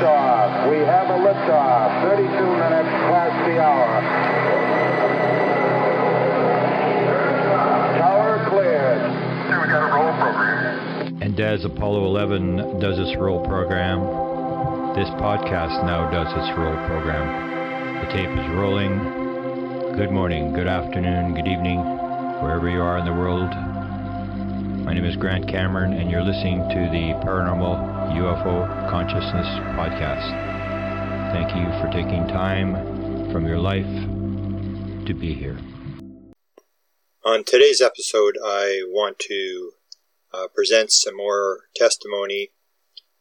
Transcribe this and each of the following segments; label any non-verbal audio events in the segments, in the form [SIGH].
Liftoff. We have a liftoff. 32 minutes past the hour. Tower cleared. Here we got a roll program. And as Apollo 11 does its roll program, this podcast now does its roll program. The tape is rolling. Good morning, good afternoon, good evening, wherever you are in the world. My name is Grant Cameron, and you're listening to the Paranormal UFO Consciousness Podcast. Thank you for taking time from your life to be here. On today's episode, I want to uh, present some more testimony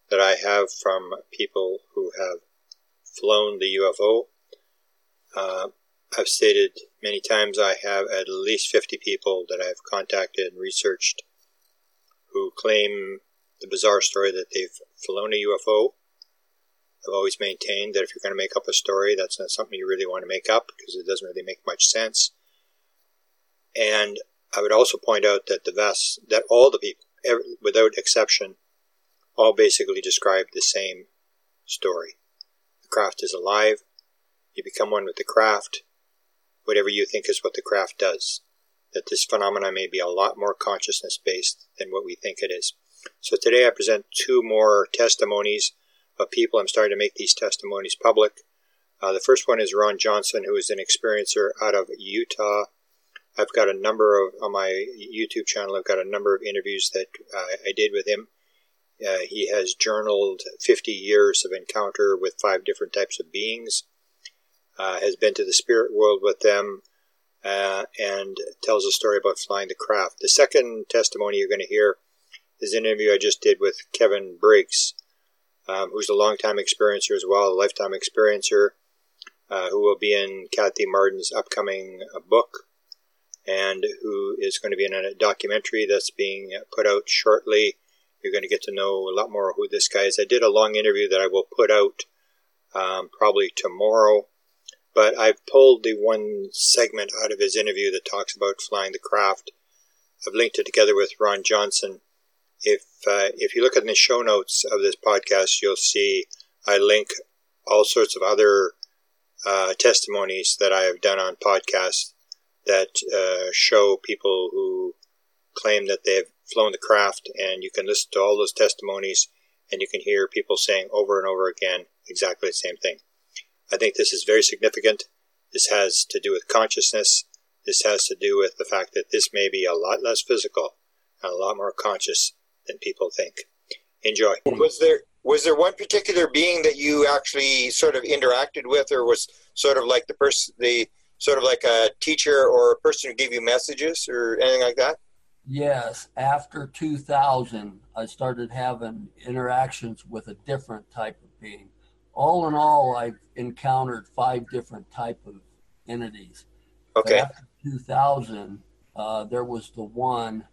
that I have from people who have flown the UFO. Uh, I've stated many times I have at least 50 people that I've contacted and researched who claim the bizarre story that they've flown a UFO. I've always maintained that if you're going to make up a story, that's not something you really want to make up because it doesn't really make much sense. And I would also point out that the vast, that all the people, every, without exception, all basically describe the same story. The craft is alive. You become one with the craft. Whatever you think is what the craft does that this phenomenon may be a lot more consciousness based than what we think it is. So today I present two more testimonies of people. I'm starting to make these testimonies public. Uh, the first one is Ron Johnson, who is an experiencer out of Utah. I've got a number of, on my YouTube channel, I've got a number of interviews that uh, I did with him. Uh, he has journaled 50 years of encounter with five different types of beings, uh, has been to the spirit world with them, uh, and tells a story about flying the craft. The second testimony you're going to hear is an interview I just did with Kevin Briggs, um, who's a long-time experiencer as well, a lifetime experiencer, uh, who will be in Kathy Martin's upcoming uh, book, and who is going to be in a documentary that's being put out shortly. You're going to get to know a lot more who this guy is. I did a long interview that I will put out um, probably tomorrow but I've pulled the one segment out of his interview that talks about flying the craft. I've linked it together with Ron Johnson. If uh, if you look at the show notes of this podcast, you'll see I link all sorts of other uh, testimonies that I have done on podcasts that uh, show people who claim that they've flown the craft, and you can listen to all those testimonies, and you can hear people saying over and over again exactly the same thing. I think this is very significant. This has to do with consciousness. This has to do with the fact that this may be a lot less physical and a lot more conscious than people think. Enjoy. Was there was there one particular being that you actually sort of interacted with, or was sort of like the person, the sort of like a teacher or a person who gave you messages or anything like that? Yes. After 2000, I started having interactions with a different type of being all in all, I've encountered five different type of entities. Okay. after 2000, uh, there was the one,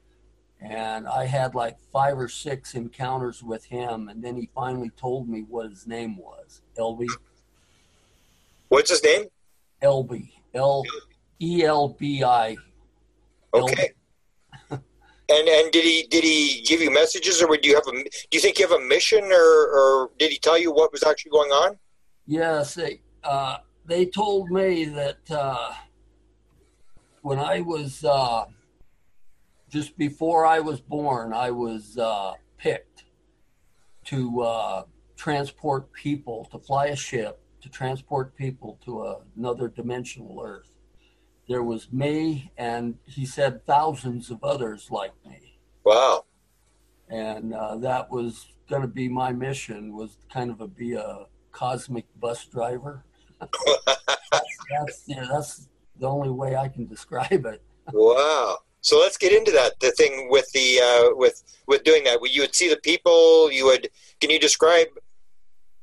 and I had like five or six encounters with him, and then he finally told me what his name was. Elby. What's his name? Elby. L E L B I. Okay. And and did he did he give you messages, or would you have a? Do you think you have a mission, or or did he tell you what was actually going on? Yes, they uh, they told me that uh, when I was uh, just before I was born, I was uh, picked to uh, transport people, to fly a ship, to transport people to another dimensional Earth there was me, and he said thousands of others like me. Wow. And uh, that was going to be my mission was kind of a be a cosmic bus driver. that's, [LAUGHS] that's, yeah, that's the only way I can describe it. wow. So let's get into that. The thing with the uh, with with doing that, you would see the people. You would. Can you describe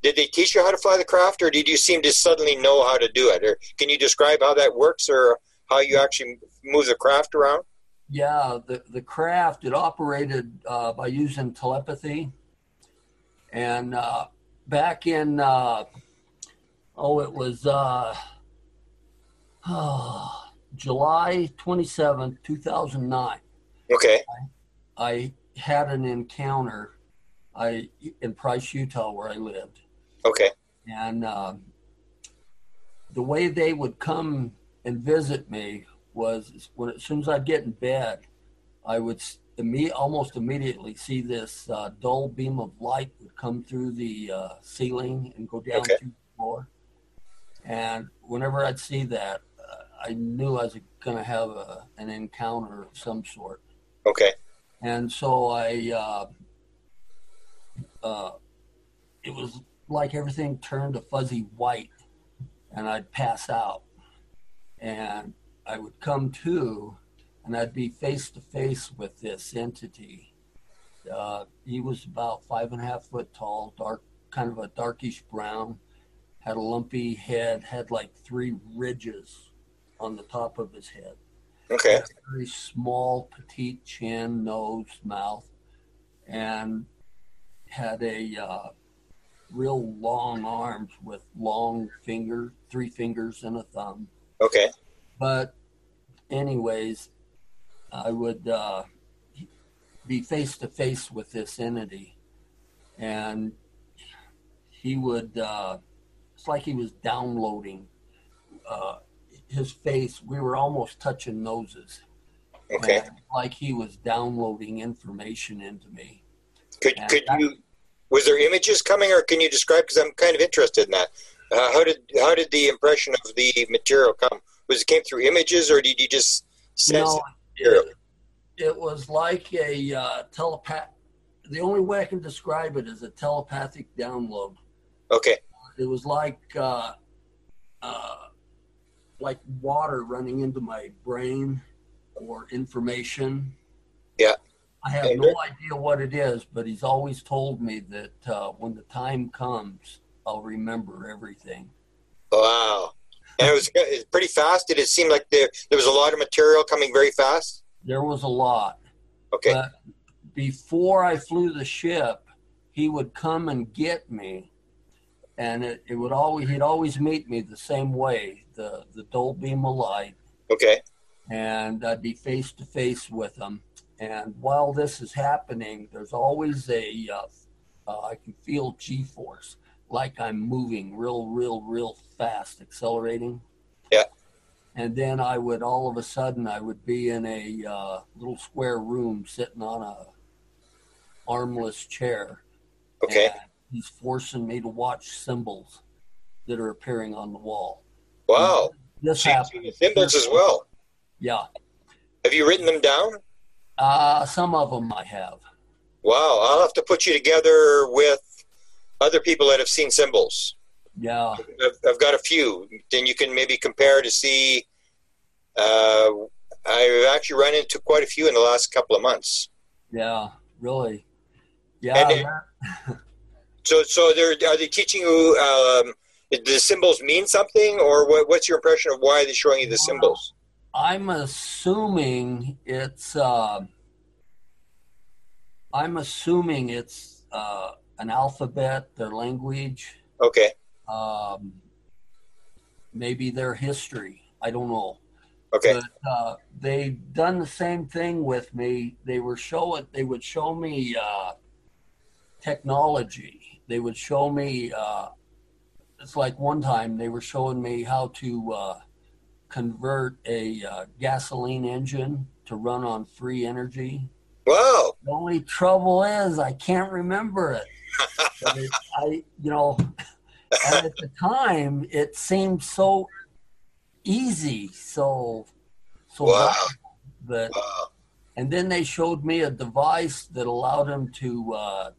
did they teach you how to fly the craft, or did you seem to suddenly know how to do it? Or can you describe how that works, or how you actually move the craft around? Yeah, the the craft it operated uh, by using telepathy, and uh, back in uh, oh, it was uh, [SIGHS] July twenty seventh, two thousand nine. Okay. I had an encounter I in Price, Utah, where I lived, Okay. and um, the way they would come and visit me was when as soon as I'd get in bed, I would imme- almost immediately see this uh, dull beam of light would come through the uh, ceiling and go down Okay. to the floor. And whenever I'd see that, uh, I knew I was going to have a, an encounter of some sort. Okay. And so I, uh, uh, it was like everything turned to fuzzy white, and I'd pass out, and I would come to, and I'd be face to face with this entity. Uh, he was about five and a half foot tall, dark, kind of a darkish brown, had a lumpy head, had like three ridges on the top of his head Okay. very small, petite chin, nose, mouth, and had a uh, real long arms with long finger, three fingers and a thumb. Okay. But, anyways, I would uh, be face to face with this entity, and he would. Uh, it's like he was downloading uh, his face. We were almost touching noses. Okay. Like he was downloading information into me. Could And could you? Was there images coming, or can you describe? Because I'm kind of interested in that. Uh, how did how did the impression of the material come? Was it came through images, or did you just sense No, it? it, it was like a uh, telepath. The only way I can describe it is a telepathic download. Okay. It was like uh, uh, like water running into my brain or information. Yeah. I have no idea what it is, but he's always told me that uh, when the time comes, I'll remember everything. Wow. And it was pretty fast. Did it seem like there there was a lot of material coming very fast? There was a lot. Okay. But before I flew the ship, he would come and get me, and it, it would always he'd always meet me the same way, the the dull beam of light, Okay. and I'd be face to face with him. And while this is happening, there's always a uh, uh, I can feel G force, like I'm moving real, real, real fast, accelerating. Yeah. And then I would all of a sudden I would be in a uh, little square room sitting on a armless chair. Okay. And he's forcing me to watch symbols that are appearing on the wall. Wow. This you happened. see symbols as well. Yeah. Have you written them down? Uh, some of them I have. Wow. I'll have to put you together with other people that have seen symbols. Yeah. I've, I've got a few. Then you can maybe compare to see. Uh, I've actually run into quite a few in the last couple of months. Yeah. Really. Yeah. And [LAUGHS] So, so they're are they teaching you? Um, the symbols mean something, or what, what's your impression of why they're showing you the symbols? I'm assuming it's. Uh, I'm assuming it's uh, an alphabet, their language, Okay, um, maybe their history. I don't know. okay, But uh, they done the same thing with me. They were showing. They would show me uh, technology. They would show me. Uh, it's like one time they were showing me how to uh, convert a uh, gasoline engine to run on free energy. wow, The only trouble is I can't remember it. But I, you know, and at the time it seemed so easy, so so Wow. that. wow, And then they showed me a device that allowed them to uh,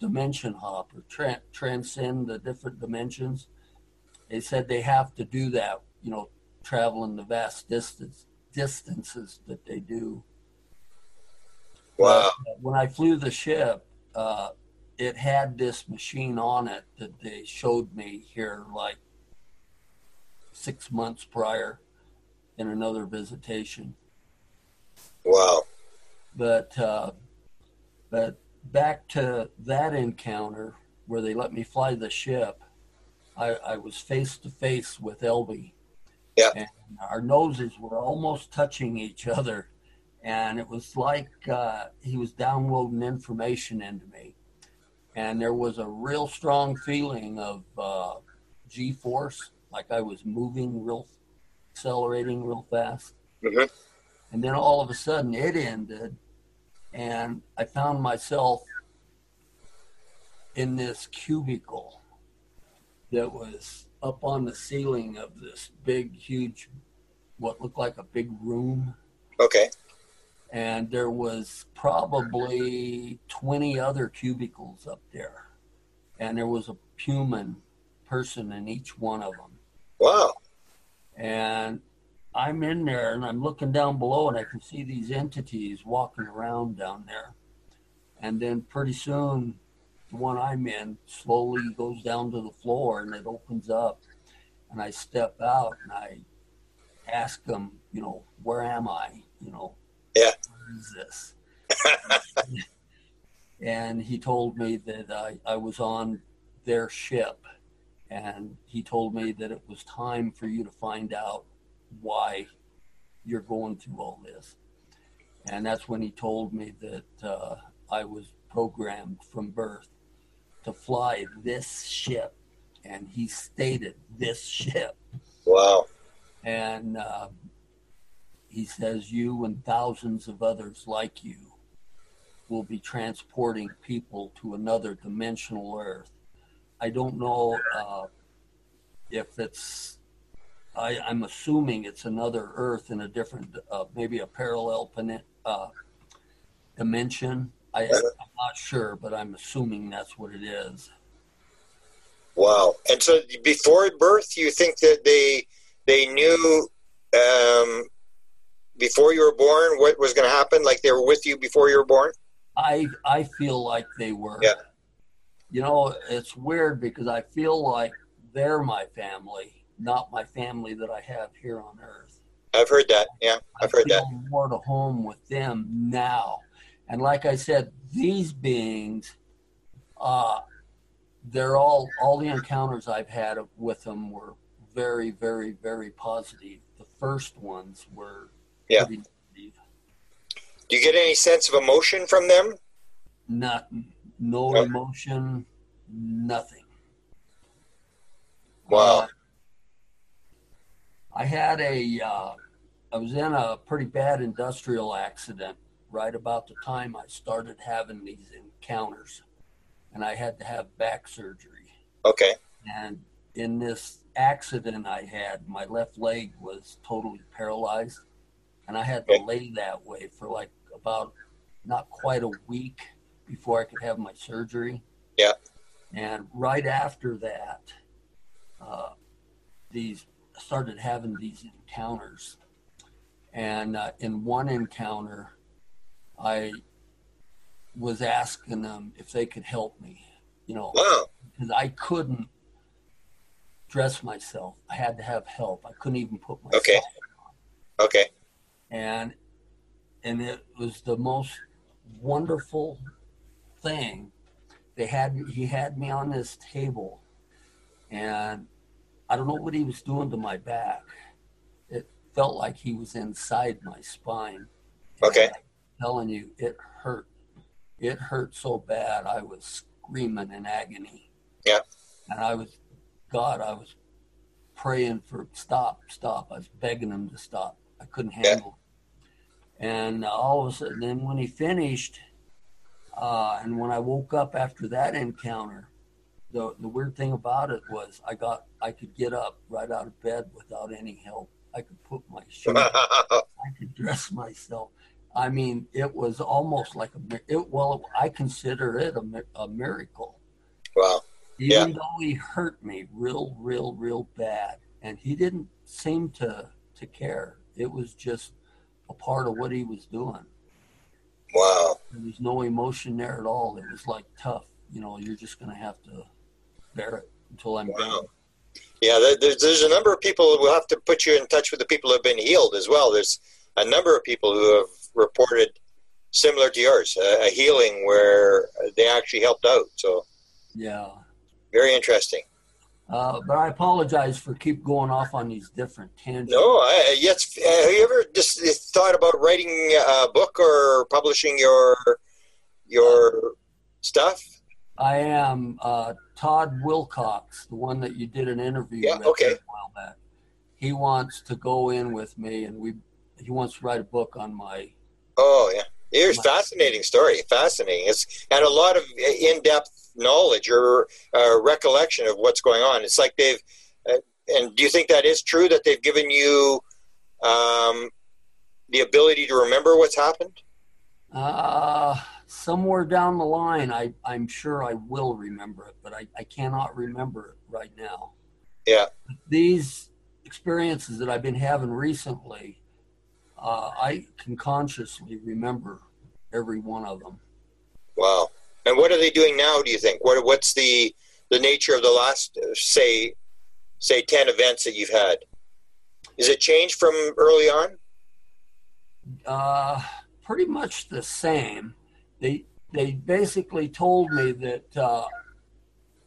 dimension hop or tra- transcend the different dimensions. They said they have to do that, you know, traveling the vast distance distances that they do. wow. But when I flew the ship, uh, it had this machine on it that they showed me here like six months prior in another visitation. Wow. But uh, but back to that encounter where they let me fly the ship, I, I was face to face with Elby. Yeah. And our noses were almost touching each other. And it was like uh, he was downloading information into me. And there was a real strong feeling of uh, G force, like I was moving real, accelerating real fast. Mhm. And then all of a sudden it ended. And I found myself in this cubicle that was up on the ceiling of this big, huge, what looked like a big room. Okay. And there was probably 20 other cubicles up there. And there was a human person in each one of them. Wow. And I'm in there and I'm looking down below and I can see these entities walking around down there. And then pretty soon, the one I'm in slowly goes down to the floor and it opens up. And I step out and I ask them, you know, where am I? You know, This? and he told me that I, I was on their ship. And he told me that it was time for you to find out why you're going through all this. And that's when he told me that uh, I was programmed from birth to fly this ship. And he stated this ship. Wow. And uh, he says, You and thousands of others like you will be transporting people to another dimensional Earth. I don't know uh, if it's, I, I'm assuming it's another Earth in a different, uh, maybe a parallel uh, dimension. I, I'm not sure, but I'm assuming that's what it is. Wow. And so before birth, you think that they they knew um, before you were born what was going to happen? Like they were with you before you were born? I I feel like they were. Yeah. You know, it's weird because I feel like they're my family, not my family that I have here on Earth. I've heard that. Yeah, I've I heard feel that. more to home with them now. And like I said, these beings, uh, they're all all the encounters I've had with them were very, very, very positive. The first ones were Yeah. Do you get any sense of emotion from them? Not no No. emotion, nothing. Wow. Uh, I had a, uh, I was in a pretty bad industrial accident right about the time I started having these encounters, and I had to have back surgery. Okay. And in this accident I had, my left leg was totally paralyzed, and I had to Okay. lay that way for like about not quite a week before I could have my surgery. Yeah. And right after that, uh, these started having these encounters, and uh, in one encounter, I was asking them if they could help me. You know, Wow. because I couldn't dress myself. I had to have help. I couldn't even put my Okay. Okay. And and it was the most wonderful thing. They had he had me on this table, and I don't know what he was doing to my back. It felt like he was inside my spine. Okay. I'm telling you, it hurt. It hurt so bad. I was screaming in agony. Yeah. And I was, God, I was praying for stop, stop. I was begging him to stop. I couldn't handle it. And all of a sudden, then when he finished, uh, and when I woke up after that encounter, the the weird thing about it was I got I could get up right out of bed without any help. I could put my [LAUGHS] shoes. I could dress myself. I mean, it was almost like a it. Well, I consider it a, a miracle. wow. Even Yeah. though he hurt me real, real, real bad, and he didn't seem to to care. It was just a part of what he was doing. Wow. There was no emotion there at all. It was like tough, you know, you're just going to have to bear it until I'm Wow. done. Yeah, there's, there's a number of people. We'll have to put you in touch with the people who have been healed as well. There's a number of people who have reported similar to yours, a, a healing where they actually helped out. So Yeah. very interesting. Uh, but I apologize for keep going off on these different tangents. No, I, yes. uh, Have you ever just thought about writing a book or publishing your your stuff? I am uh, Todd Wilcox, the one that you did an interview Yeah, with okay. a while back. He wants to go in with me, and we he wants to write a book on my. Oh yeah, it's a fascinating story. Fascinating. It's and a lot of in-depth knowledge or uh, recollection of what's going on. It's like they've. Uh, and do you think that is true that they've given you um, the ability to remember what's happened? Uh, somewhere down the line, I I'm sure I will remember it, but I, I cannot remember it right now. Yeah. These experiences that I've been having recently, uh, I can consciously remember every one of them. Wow. And what are they doing now? Do you think? What what's the the nature of the last uh, say say ten events that you've had? Is it changed from early on? Uh, pretty much the same. They they basically told me that uh,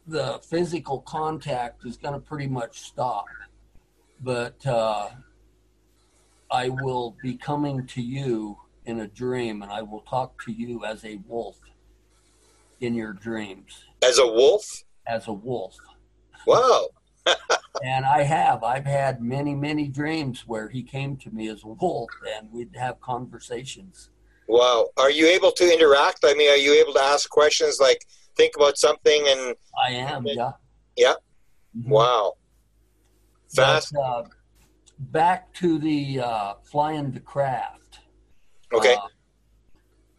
the physical contact is going to pretty much stop, but uh, I will be coming to you in a dream, and I will talk to you as a wolf in your dreams, As a wolf? as a wolf. Wow. [LAUGHS] And I have. I've had many, many dreams where he came to me as a wolf, and we'd have conversations. Wow. Are you able to interact? I mean, are you able to ask questions like think about something and I am, yeah. Yeah. Mhm. wow. Fast. But, uh, back to the uh, flying the craft. Okay.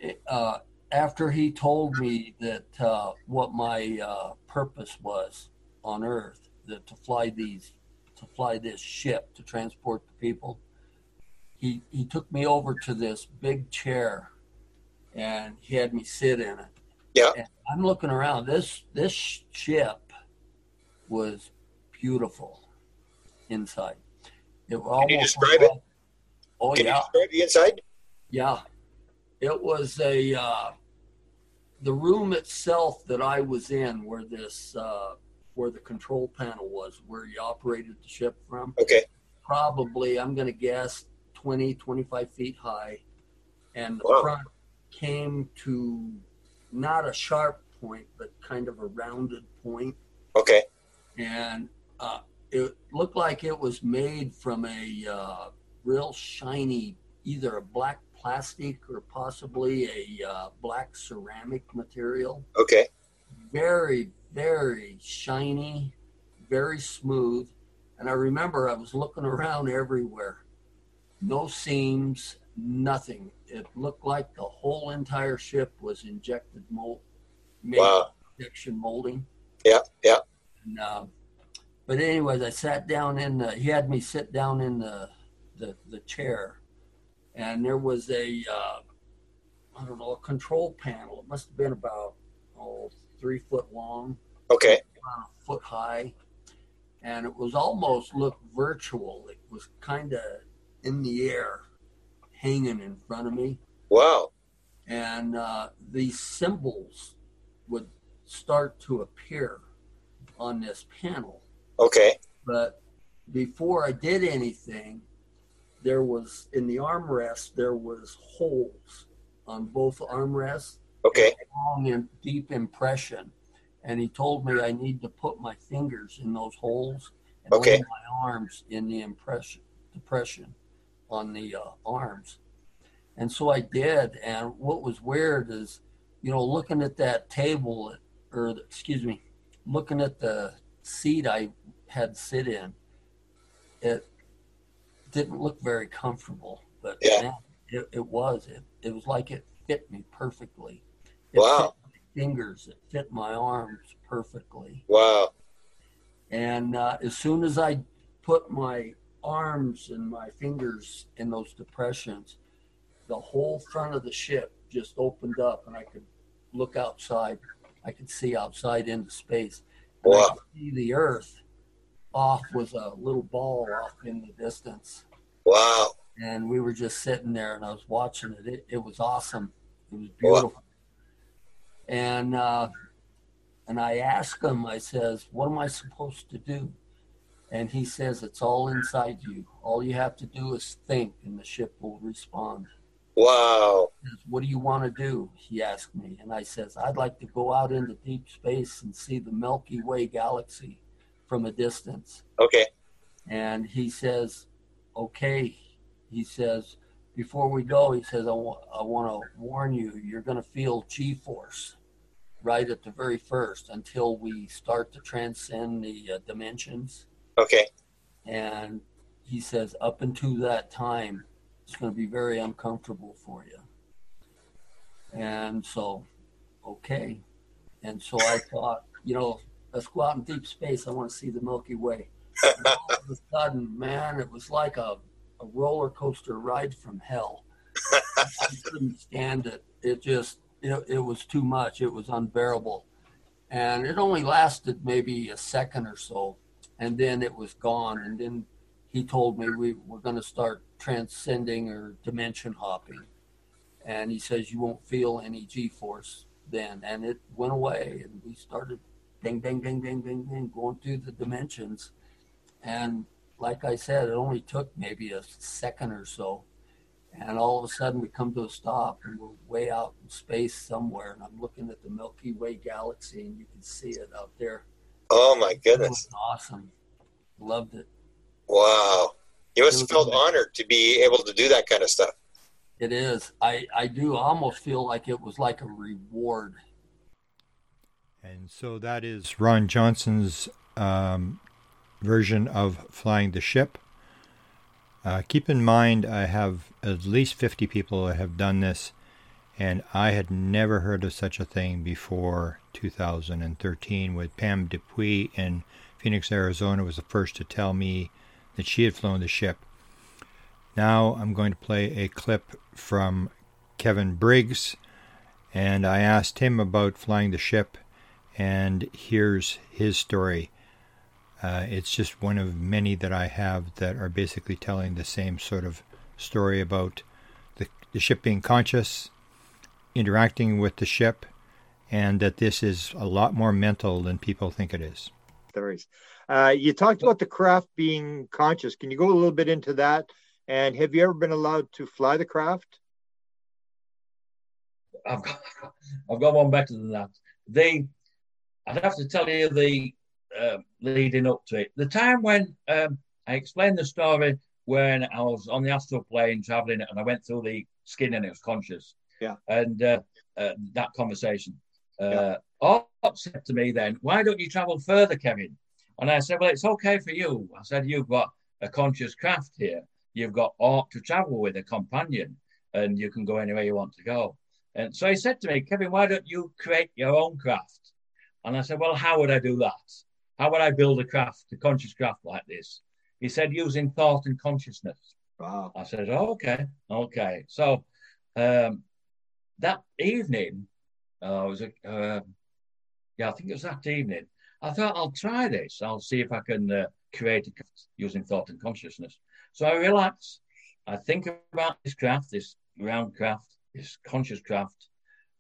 Uh, uh, after he told me that uh, what my uh, purpose was on Earth, that to fly these, to fly this ship to transport the people, he he took me over to this big chair, and he had me sit in it. Yeah. And I'm looking around. This this ship was beautiful inside. It almost you describe it? Oh Can yeah. you describe the inside? Yeah, it was a uh, the room itself that I was in, where this uh, where the control panel was, where you operated the ship from. Okay. Probably, I'm going to guess 20, 25 feet high, and the Wow. front came to not a sharp point, but kind of a rounded point, Okay. and uh, it looked like it was made from a uh, real shiny, either a black plastic or possibly a uh, black ceramic material. Okay. Very, very shiny, very smooth. And I remember I was looking around everywhere. No seams, nothing. It looked like the whole entire ship was injected mold, made Wow. injection molding. Yeah. Yeah. And, uh, but anyways, I sat down in the. He had me sit down in the the, the chair, and there was a uh, I don't know a control panel. It must have been about oh three foot long, Okay. about a foot high, and it was almost looked virtual. It was kind of in the air, hanging in front of me Wow. and uh, these symbols would start to appear on this panel. Okay. But before I did anything, there was in the armrest there was holes on both armrests, Okay. long and deep impression. And he told me I need to put my fingers in those holes and Okay. lay my arms in the impression depression on the uh, arms. And so I did. And what was weird is, you know, looking at that table, or excuse me, looking at the seat I had sit in, it didn't look very comfortable. But Yeah. man, it, it was. It, it was like it fit me perfectly. It Wow. fit my fingers. It fit my arms perfectly. Wow. And uh, as soon as I put my arms and my fingers in those depressions, the whole front of the ship just opened up and I could look outside I could see outside into space. Wow. See the Earth off with a little ball off in the distance. Wow. And we were just sitting there and I was watching it. It, it was awesome. It was beautiful. Wow. And uh, and I asked him, I says, what am I supposed to do? And he says, it's all inside you. All you have to do is think and the ship will respond. Wow. Says, what do you want to do? He asked me. And I says, I'd like to go out into deep space and see the Milky Way galaxy from a distance. Okay. And he says, okay. He says, before we go, he says, I, w- I want to warn you, you're going to feel G force right at the very first until we start to transcend the uh, dimensions. Okay. And he says, up until that time, it's going to be very uncomfortable for you. And so, okay. And so I thought, you know, let's go out in deep space. I want to see the Milky Way. And all of a sudden, man, it was like a, a roller coaster ride from hell. I couldn't stand it. It just, it, it was too much. It was unbearable. And it only lasted maybe a second or so. And then it was gone. And then he told me we were going to start transcending or dimension hopping. And he says, You won't feel any G force then. And it went away. And we started ding, ding, ding, ding, ding, ding, going through the dimensions. And like I said, it only took maybe a second or so and all of a sudden we come to a stop and we're way out in space somewhere and i'm looking at the milky way galaxy and you can see it out there oh my goodness awesome loved it wow you must have felt honored to be able to do that kind of stuff. It is. I i do almost feel like it was like a reward. And so that is ron johnson's um, version of flying the ship. Uh, keep in mind, I have at least 50 people that have done this, and I had never heard of such a thing before 2013 with Pam Depuis in Phoenix, Arizona was the first to tell me that she had flown the ship. Now I'm going to play a clip from Kevin Briggs, and I asked him about flying the ship, and here's his story. Uh, it's just one of many that I have that are basically telling the same sort of story about the, the ship being conscious, interacting with the ship, and that this is a lot more mental than people think it is. Stories. Uh, you talked about the craft being conscious. Can you go a little bit into that? And have you ever been allowed to fly the craft? I've got, [LAUGHS] I've got one better than that. They, I'd have to tell you the uh, leading up to it. The time when um, I explained the story when I was on the astral plane traveling and I went through the skin and it was conscious. Yeah. And uh, uh, that conversation. Uh, yeah. said to me then, why don't you travel further, Kevin? And I said, well, it's okay for you. I said, you've got a conscious craft here. You've got art to travel with, a companion, and you can go anywhere you want to go. And so he said to me, Kevin, why don't you create your own craft? And I said, well, how would I do that? How would I build a craft, a conscious craft like this? He said, using thought and consciousness. Wow. I said, oh, okay, okay. So um, that evening, uh, was a, uh, yeah, I think it was that evening. I thought I'll try this. I'll see if I can uh, create a using thought and consciousness. So I relax. I think about this craft, this round craft, this conscious craft,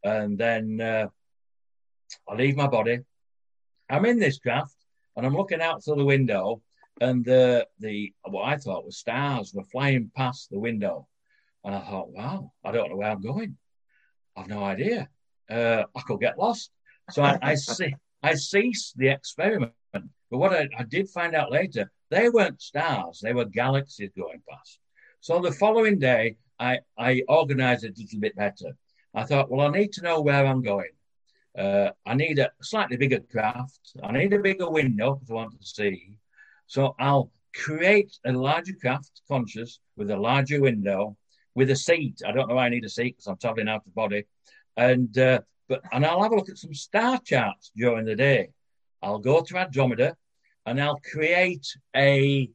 and then uh, I leave my body. I'm in this craft and I'm looking out through the window, and the the what I thought was stars were flying past the window, and I thought, wow, I don't know where I'm going. I've no idea. Uh, I could get lost. So I, I [LAUGHS] see I ceased the experiment. But what I, I did find out later, they weren't stars; they were galaxies going past. So the following day, I I organised it a little bit better. I thought, well, I need to know where I'm going. Uh, I need a slightly bigger craft. I need a bigger window if I want to see. So I'll create a larger craft, conscious, with a larger window, with a seat. I don't know why I need a seat because I'm traveling out of body. And uh, but and I'll have a look at some star charts during the day. I'll go to Andromeda and I'll create a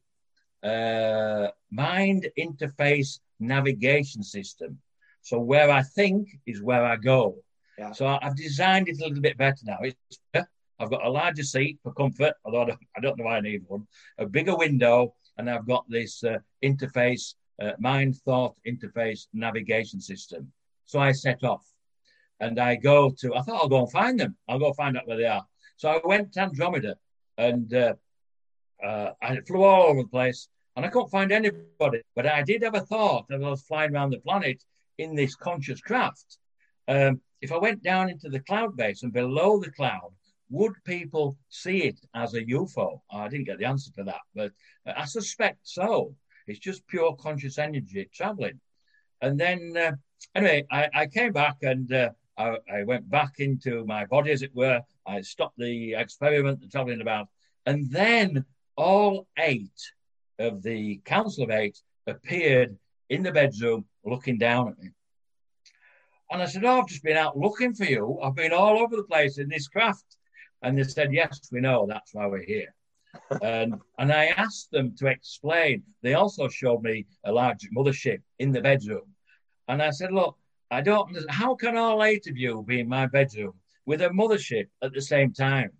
uh, mind interface navigation system. So where I think is where I go. Yeah. So I've designed it a little bit better now. It's, I've got a larger seat for comfort, although I don't, I don't know why I need one, a bigger window, and I've got this uh, interface, uh, mind thought interface navigation system. So I set off and I go to, I thought I'll go and find them. I'll go find out where they are. So I went to Andromeda and uh, uh, I flew all over the place and I couldn't find anybody. But I did have a thought that I was flying around the planet in this conscious craft. Um, if I went down into the cloud base and below the cloud, would people see it as a UFO? I didn't get the answer to that, but I suspect so. It's just pure conscious energy traveling. And then, uh, anyway, I, I, came back and uh, I, I, went back into my body, as it were. I stopped the experiment, the traveling about. And then all eight of the Council of Eight appeared in the bedroom looking down at me. And I said, Oh, I've just been out looking for you. I've been all over the place in this craft. And they said, Yes, we know. That's why we're here. [LAUGHS] and, and I asked them to explain. They also showed me a large mothership in the bedroom. And I said, Look, I don't How can all eight of you be in my bedroom with a mothership at the same time?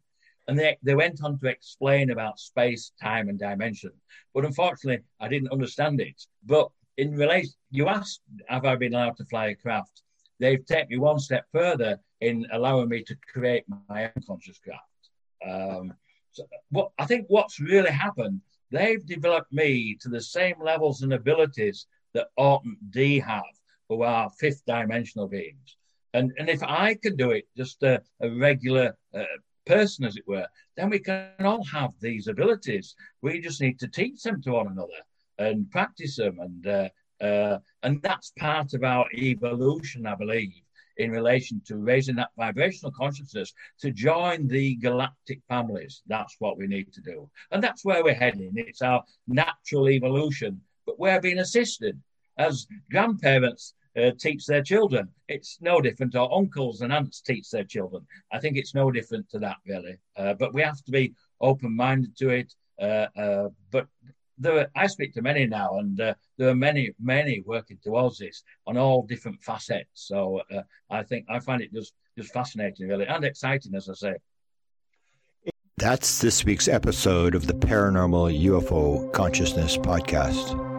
And they, they went on to explain about space, time, and dimension. But unfortunately, I didn't understand it. But in relation, you asked, have I been allowed to fly a craft? They've taken me one step further in allowing me to create my own conscious craft. Um, so what I think what's really happened, they've developed me to the same levels and abilities that Orton D have, who are fifth dimensional beings. And, and if I can do it, just a, a regular uh, person, as it were, then we can all have these abilities. We just need to teach them to one another and practice them. And, uh, uh, and that's part of our evolution, I believe, in relation to raising that vibrational consciousness to join the galactic families. That's what we need to do. And that's where we're heading. It's our natural evolution, but we're being assisted as grandparents uh, teach their children. It's no different, Our uncles and aunts teach their children. I think it's no different to that, really. Uh, but we have to be open minded to it. Uh, uh, but there are, I speak to many now, and uh, there are many, many working towards this on all different facets. So uh, I think I find it just just fascinating, really, and exciting, as I say. That's this week's episode of the Paranormal UFO Consciousness Podcast.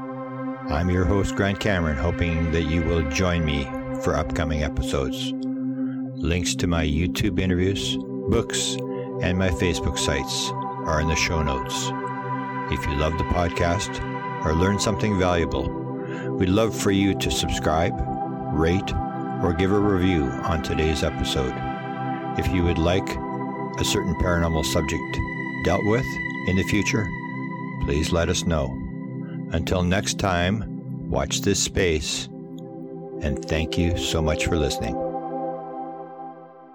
I'm your host, Grant Cameron, hoping that you will join me for upcoming episodes. Links to my YouTube interviews, books, and my Facebook sites are in the show notes. If you love the podcast or learn something valuable, we'd love for you to subscribe, rate, or give a review on today's episode. If you would like a certain paranormal subject dealt with in the future, please let us know. Until next time, watch this space, and thank you so much for listening.